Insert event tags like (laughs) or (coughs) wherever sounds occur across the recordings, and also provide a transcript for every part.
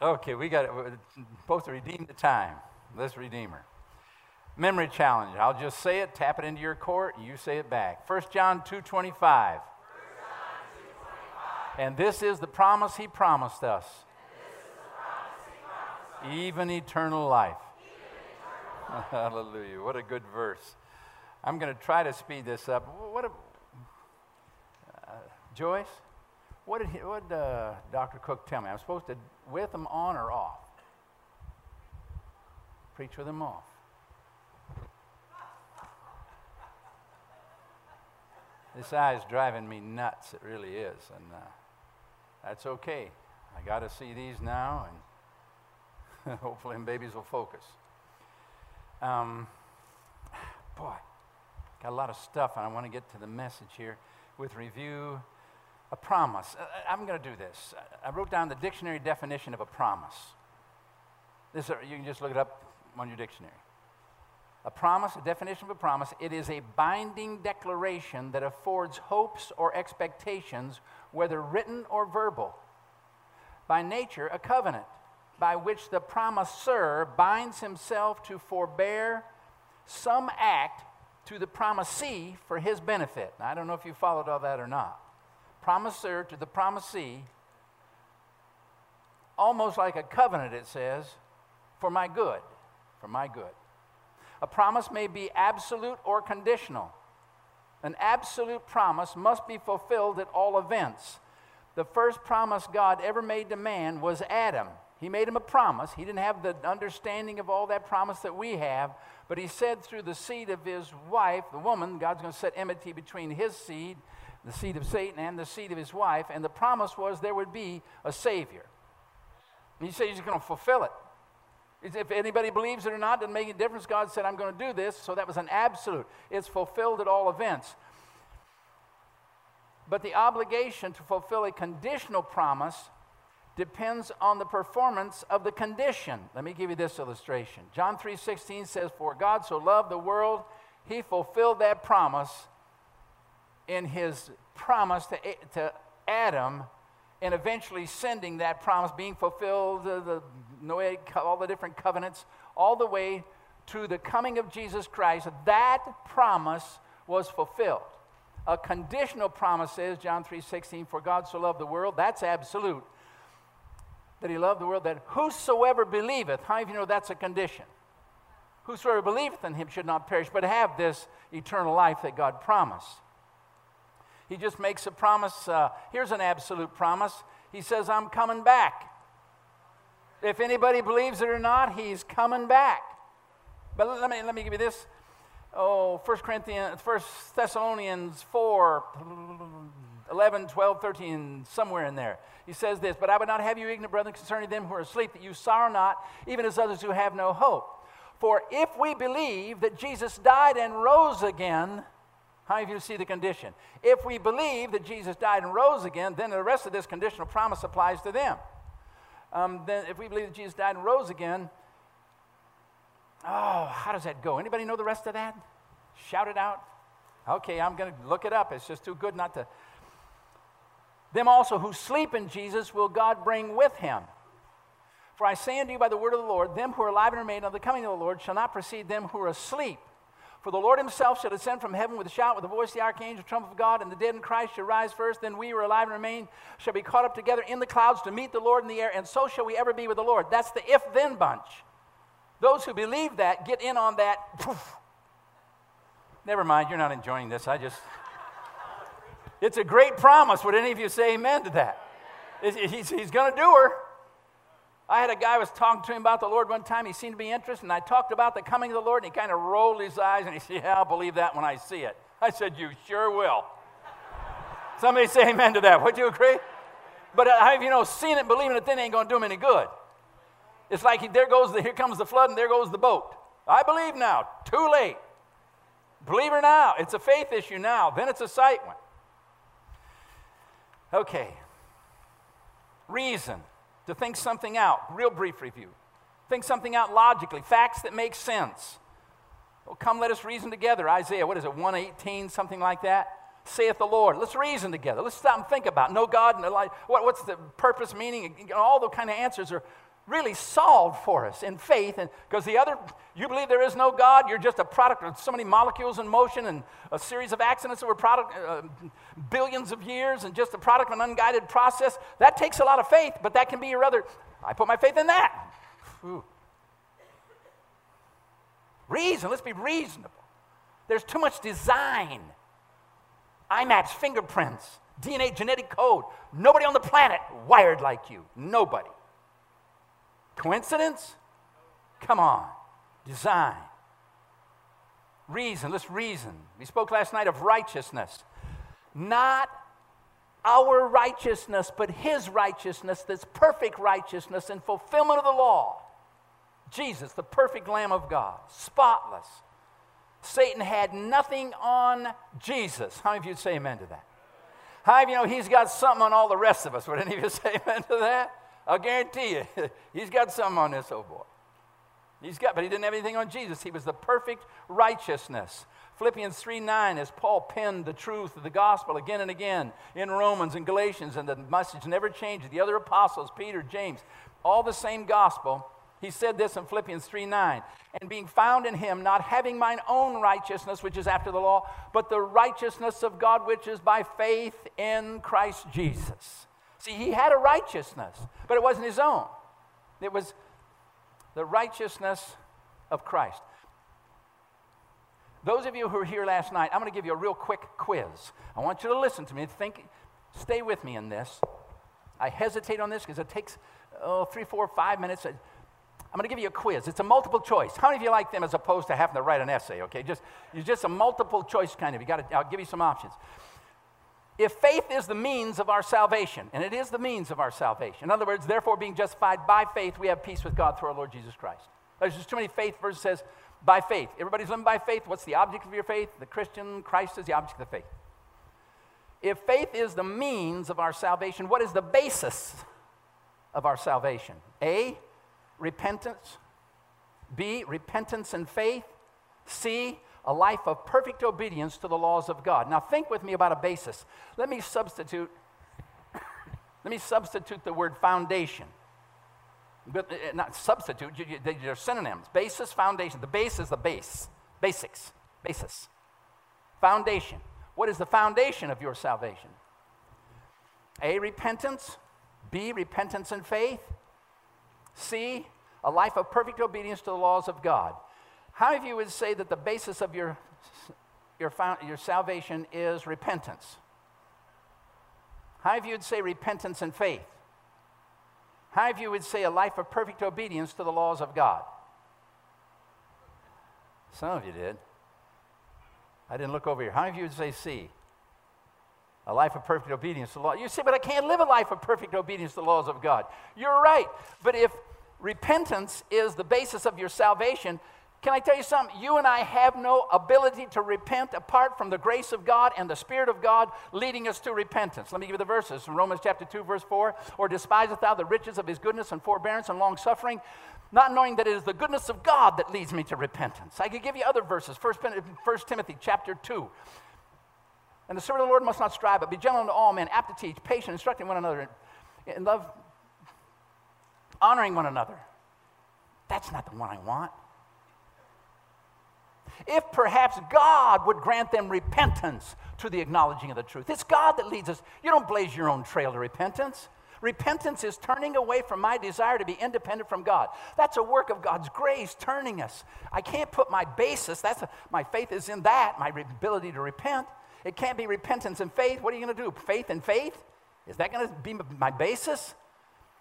Okay, we got. We're supposed to redeem the time. Let's redeem her. Memory challenge. I'll just say it, tap it into your court, and you say it back. 1 John 2.25. And this is the promise he promised us. Even eternal life. (laughs) Hallelujah. What a good verse. I'm going to try to speed this up. What a, uh, Joyce, what did, he, what did uh, Dr. Cook tell me? I'm supposed to with them on or off? Preach with them off. This eye is driving me nuts. It really is. And uh, that's okay. I got to see these now, and (laughs) hopefully, them babies will focus. Um, (sighs) boy, got a lot of stuff, and I want to get to the message here with review. A promise. Uh, uh, I'm going to do this. I wrote down the dictionary definition of a promise. This, uh, you can just look it up on your dictionary. A promise, a definition of a promise, it is a binding declaration that affords hopes or expectations, whether written or verbal. By nature, a covenant by which the promisor binds himself to forbear some act to the promisee for his benefit. Now, I don't know if you followed all that or not. Promisor to the promisee, almost like a covenant, it says, for my good. For my good. A promise may be absolute or conditional. An absolute promise must be fulfilled at all events. The first promise God ever made to man was Adam. He made him a promise. He didn't have the understanding of all that promise that we have, but he said through the seed of his wife, the woman, God's going to set enmity between his seed, the seed of Satan, and the seed of his wife, and the promise was there would be a Savior. And he said he's going to fulfill it. If anybody believes it or not, doesn't make any difference. God said, I'm going to do this. So that was an absolute. It's fulfilled at all events. But the obligation to fulfill a conditional promise depends on the performance of the condition. Let me give you this illustration. John 3:16 says, "For God so loved the world, he fulfilled that promise in his promise to, to Adam and eventually sending that promise being fulfilled, the, the all the different covenants, all the way to the coming of Jesus Christ, that promise was fulfilled. A conditional promise is, John 3.16, for God so loved the world, that's absolute. That he loved the world, that whosoever believeth, how of you know that's a condition? Whosoever believeth in him should not perish, but have this eternal life that God promised. He just makes a promise. Uh, here's an absolute promise. He says, I'm coming back. If anybody believes it or not, he's coming back. But let me, let me give you this. Oh, 1 Corinthians, 1 Thessalonians 4, 11, 12, 13, somewhere in there. He says this, But I would not have you ignorant, brethren, concerning them who are asleep, that you sorrow not, even as others who have no hope. For if we believe that Jesus died and rose again, how many of you see the condition? If we believe that Jesus died and rose again, then the rest of this conditional promise applies to them. Um, then if we believe that Jesus died and rose again, oh, how does that go? Anybody know the rest of that? Shout it out. Okay, I'm going to look it up. It's just too good not to. Them also who sleep in Jesus will God bring with him. For I say unto you by the word of the Lord, them who are alive and remain of the coming of the Lord shall not precede them who are asleep. For the Lord himself shall descend from heaven with a shout, with the voice of the archangel, trumpet of God, and the dead in Christ shall rise first. Then we who are alive and remain shall be caught up together in the clouds to meet the Lord in the air, and so shall we ever be with the Lord. That's the if then bunch. Those who believe that get in on that. Poof. Never mind, you're not enjoying this. I just. It's a great promise. Would any of you say amen to that? He's, he's going to do her. I had a guy I was talking to him about the Lord one time. He seemed to be interested, and I talked about the coming of the Lord, and he kind of rolled his eyes and he said, Yeah, I'll believe that when I see it. I said, You sure will. Somebody say amen to that. Would you agree? But uh, have you know, seeing it, believing it, then ain't going to do him any good. It's like he, there goes the, here comes the flood, and there goes the boat. I believe now. Too late. Believe her now. It's a faith issue now. Then it's a sight one. Okay. Reason to think something out. Real brief review. Think something out logically, facts that make sense. Well, come, let us reason together. Isaiah, what is it, 118, something like that? Saith the Lord. Let's reason together. Let's stop and think about. No God, no life. What, what's the purpose, meaning? All the kind of answers are really solved for us in faith. And because the other, you believe there is no God, you're just a product of so many molecules in motion and a series of accidents that were product uh, billions of years and just a product of an unguided process. That takes a lot of faith, but that can be your other. I put my faith in that. Reason, let's be reasonable. There's too much design. IMAX fingerprints, DNA genetic code. Nobody on the planet wired like you. Nobody. Coincidence? Come on. Design. Reason. Let's reason. We spoke last night of righteousness. Not our righteousness, but His righteousness, this perfect righteousness and fulfillment of the law. Jesus, the perfect Lamb of God, spotless. Satan had nothing on Jesus. How many of you say amen to that? How many of you know he's got something on all the rest of us? Would any of you (laughs) say amen to that? I'll guarantee you, (laughs) he's got something on this old boy. He's got, but he didn't have anything on Jesus. He was the perfect righteousness. Philippians 3 9, as Paul penned the truth of the gospel again and again in Romans and Galatians, and the message never changes. The other apostles, Peter, James, all the same gospel. He said this in Philippians 3 9, and being found in him, not having mine own righteousness, which is after the law, but the righteousness of God, which is by faith in Christ Jesus. See, he had a righteousness, but it wasn't his own. It was the righteousness of Christ. Those of you who were here last night, I'm going to give you a real quick quiz. I want you to listen to me. Think, stay with me in this. I hesitate on this because it takes oh, three, four, five minutes. I'm going to give you a quiz. It's a multiple choice. How many of you like them as opposed to having to write an essay? Okay, just it's just a multiple choice kind of. You got to. I'll give you some options. If faith is the means of our salvation, and it is the means of our salvation, in other words, therefore being justified by faith, we have peace with God through our Lord Jesus Christ. There's just too many faith verses says by faith. Everybody's living by faith. What's the object of your faith? The Christian Christ is the object of the faith. If faith is the means of our salvation, what is the basis of our salvation? A, repentance. B, repentance and faith. C, a life of perfect obedience to the laws of God. Now think with me about a basis. Let me substitute (coughs) let me substitute the word foundation. But uh, not substitute, they're synonyms. Basis, foundation. The base is the base. Basics. Basis. Foundation. What is the foundation of your salvation? A, repentance. B, repentance and faith. C, a life of perfect obedience to the laws of God. How many of you would say that the basis of your, your, your salvation is repentance? How many of you would say repentance and faith? How many of you would say a life of perfect obedience to the laws of God? Some of you did. I didn't look over here. How many of you would say C? A life of perfect obedience to the law. You say, but I can't live a life of perfect obedience to the laws of God. You're right. But if repentance is the basis of your salvation, can I tell you something? You and I have no ability to repent apart from the grace of God and the Spirit of God leading us to repentance. Let me give you the verses from Romans chapter 2, verse 4. Or despiseth thou the riches of his goodness and forbearance and long suffering, not knowing that it is the goodness of God that leads me to repentance. I could give you other verses. 1 Timothy chapter 2. And the servant of the Lord must not strive, but be gentle unto all men, apt to teach, patient, instructing one another in love, honoring one another. That's not the one I want. If perhaps God would grant them repentance to the acknowledging of the truth. It's God that leads us. You don't blaze your own trail to repentance. Repentance is turning away from my desire to be independent from God. That's a work of God's grace turning us. I can't put my basis, that's a, my faith is in that, my ability to repent. It can't be repentance and faith. What are you going to do? Faith and faith? Is that going to be my basis?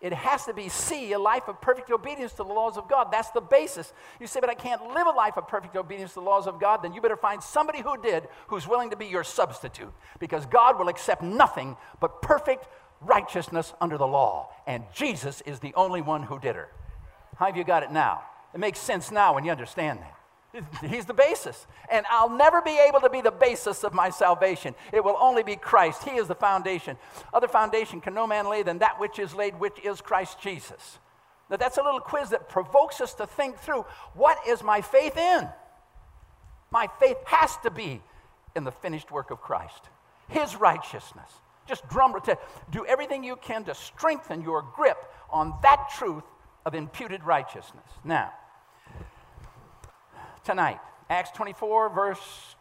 It has to be C, a life of perfect obedience to the laws of God. That's the basis. You say, but I can't live a life of perfect obedience to the laws of God. Then you better find somebody who did who's willing to be your substitute because God will accept nothing but perfect righteousness under the law. And Jesus is the only one who did her. How have you got it now? It makes sense now when you understand that. He's the basis. And I'll never be able to be the basis of my salvation. It will only be Christ. He is the foundation. Other foundation can no man lay than that which is laid, which is Christ Jesus. Now, that's a little quiz that provokes us to think through what is my faith in? My faith has to be in the finished work of Christ, His righteousness. Just drum to do everything you can to strengthen your grip on that truth of imputed righteousness. Now, tonight, Acts 24, verse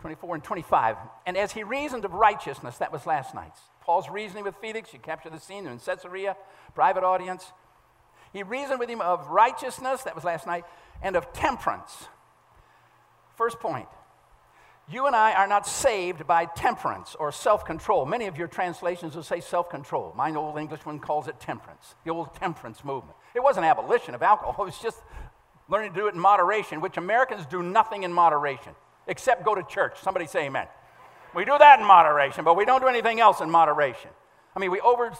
24 and 25. And as he reasoned of righteousness, that was last night's. Paul's reasoning with Felix, you capture the scene in Caesarea, private audience. He reasoned with him of righteousness, that was last night, and of temperance. First point you and I are not saved by temperance or self control. Many of your translations will say self control. My old English one calls it temperance, the old temperance movement. It wasn't abolition of alcohol, (laughs) it was just learning to do it in moderation, which Americans do nothing in moderation except go to church. Somebody say amen. We do that in moderation, but we don't do anything else in moderation. I mean, we over,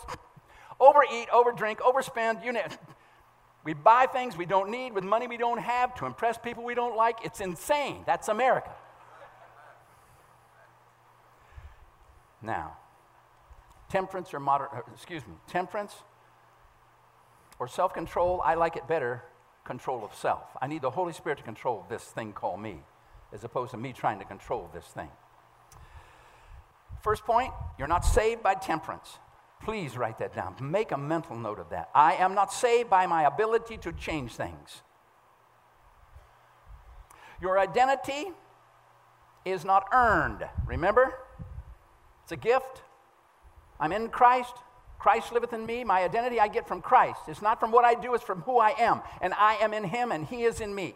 overeat, overdrink, overspend, you know. We buy things we don't need with money we don't have to impress people we don't like. It's insane. That's America. Now, temperance or moder- uh, excuse me, temperance or self-control, I like it better control of self. I need the Holy Spirit to control this thing called me as opposed to me trying to control this thing. First point, you're not saved by temperance. Please write that down. Make a mental note of that. I am not saved by my ability to change things. Your identity is not earned. Remember? It's a gift. I'm in Christ. Christ liveth in me. My identity I get from Christ. It's not from what I do, it's from who I am. And I am in Him, and He is in me.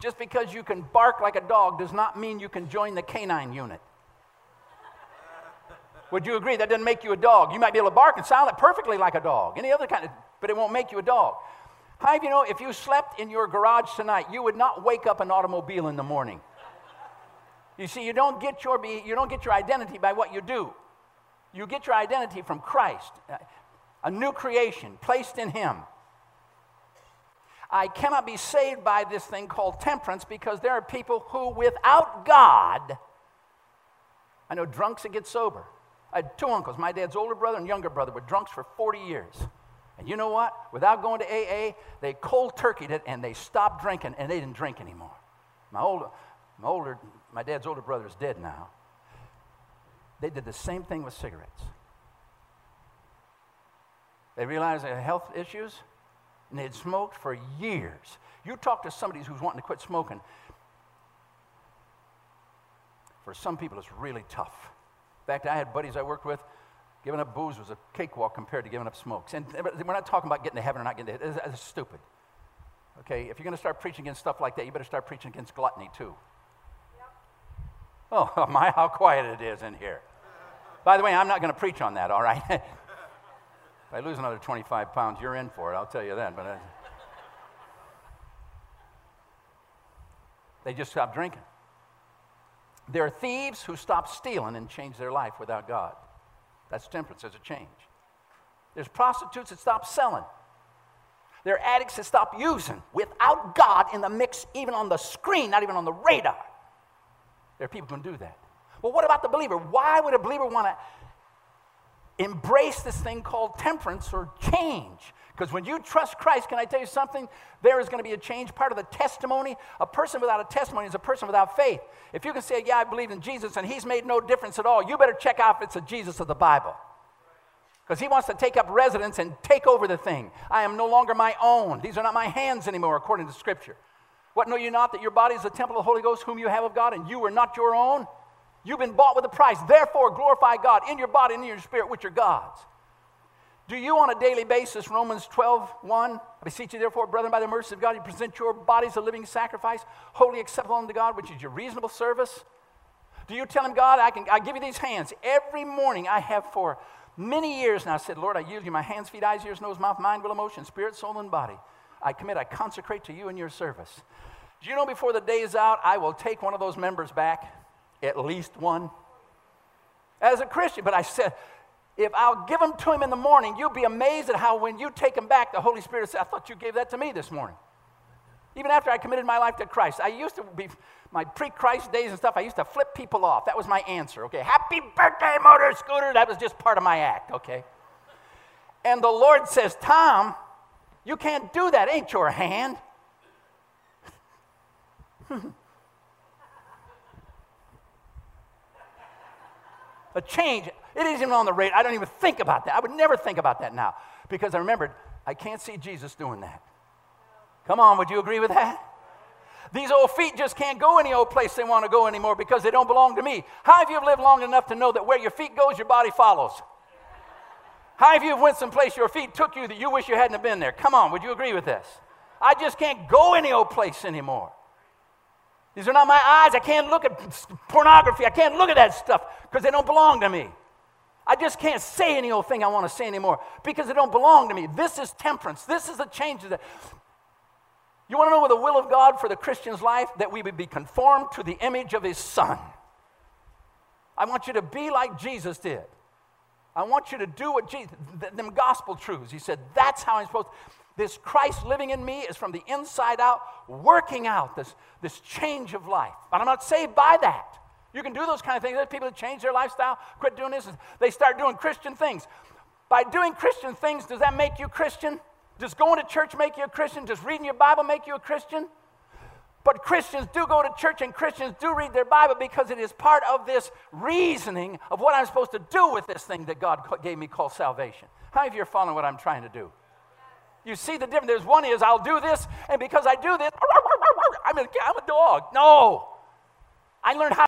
Just because you can bark like a dog does not mean you can join the canine unit. Would you agree? That doesn't make you a dog. You might be able to bark and sound it perfectly like a dog, any other kind of, but it won't make you a dog. How do you know if you slept in your garage tonight, you would not wake up an automobile in the morning? You see, you don't get your, you don't get your identity by what you do. You get your identity from Christ, a new creation placed in Him. I cannot be saved by this thing called temperance because there are people who, without God, I know drunks that get sober. I had two uncles. My dad's older brother and younger brother were drunks for 40 years. And you know what? Without going to AA, they cold turkeyed it and they stopped drinking and they didn't drink anymore. My older, my older, my dad's older brother is dead now. They did the same thing with cigarettes. They realized they had health issues and they'd smoked for years. You talk to somebody who's wanting to quit smoking. For some people, it's really tough. In fact, I had buddies I worked with. Giving up booze was a cakewalk compared to giving up smokes. And we're not talking about getting to heaven or not getting to heaven. It's, stupid. Okay, if you're going to start preaching against stuff like that, you better start preaching against gluttony too. Oh, (laughs) my, how quiet it is in here. By the way, I'm not going to preach on that, all right? (laughs) if I lose another 25 pounds, you're in for it, I'll tell you that. But uh, they just stop drinking. There are thieves who stop stealing and change their life without God. That's temperance, there's a change. There's prostitutes that stop selling. There are addicts that stop using without God in the mix, even on the screen, not even on the radar. There are people who do that. Well, what about the believer? Why would a believer want to embrace this thing called temperance or change? Because when you trust Christ, can I tell you something? There is going to be a change. Part of the testimony, a person without a testimony is a person without faith. If you can say, Yeah, I believe in Jesus and he's made no difference at all, you better check out if it's a Jesus of the Bible. Because he wants to take up residence and take over the thing. I am no longer my own. These are not my hands anymore, according to Scripture. What know you not that your body is the temple of the Holy Ghost, whom you have of God, and you are not your own? You've been bought with a price. Therefore, glorify God in your body and in your spirit, which are God's. Do you on a daily basis, Romans 12, 1, I beseech you therefore, brethren, by the mercy of God, you present your bodies a living sacrifice, holy acceptable unto God, which is your reasonable service? Do you tell him, God, I can I give you these hands. Every morning I have for many years now I said, Lord, I yield you my hands, feet, eyes, ears, nose, mouth, mind, will, emotion, spirit, soul, and body. I commit, I consecrate to you and your service. Do you know before the day is out, I will take one of those members back, at least one? As a Christian, but I said, if I'll give them to him in the morning, you'll be amazed at how when you take them back, the Holy Spirit says, I thought you gave that to me this morning. Even after I committed my life to Christ, I used to be, my pre Christ days and stuff, I used to flip people off. That was my answer, okay? Happy birthday, motor scooter. That was just part of my act, okay? And the Lord says, Tom, you can't do that, ain't your hand. (laughs) a change It isn't even on the radar. I don't even think about that. I would never think about that now because I remembered I can't see Jesus doing that. Come on, would you agree with that? These old feet just can't go any old place they want to go anymore because they don't belong to me. How have you lived long enough to know that where your feet goes, your body follows? How have you went someplace your feet took you that you wish you hadn't been there? Come on, would you agree with this? I just can't go any old place anymore. These are not my eyes. I can't look at pornography. I can't look at that stuff because they don't belong to me. I just can't say any old thing I want to say anymore because they don't belong to me. This is temperance. This is a change that. You want to know what the will of God for the Christian's life? That we would be conformed to the image of his son. I want you to be like Jesus did. I want you to do what Jesus, them gospel truths. He said, that's how I'm supposed to. This Christ living in me is from the inside out, working out this, this change of life. But I'm not saved by that. You can do those kind of things. There's people that change their lifestyle, quit doing this, they start doing Christian things. By doing Christian things, does that make you Christian? Does going to church make you a Christian? Does reading your Bible make you a Christian? But Christians do go to church and Christians do read their Bible because it is part of this reasoning of what I'm supposed to do with this thing that God gave me called salvation. How many of you are following what I'm trying to do? You see the difference. There's one is I'll do this, and because I do this, I'm a, I'm a dog. No. I learned how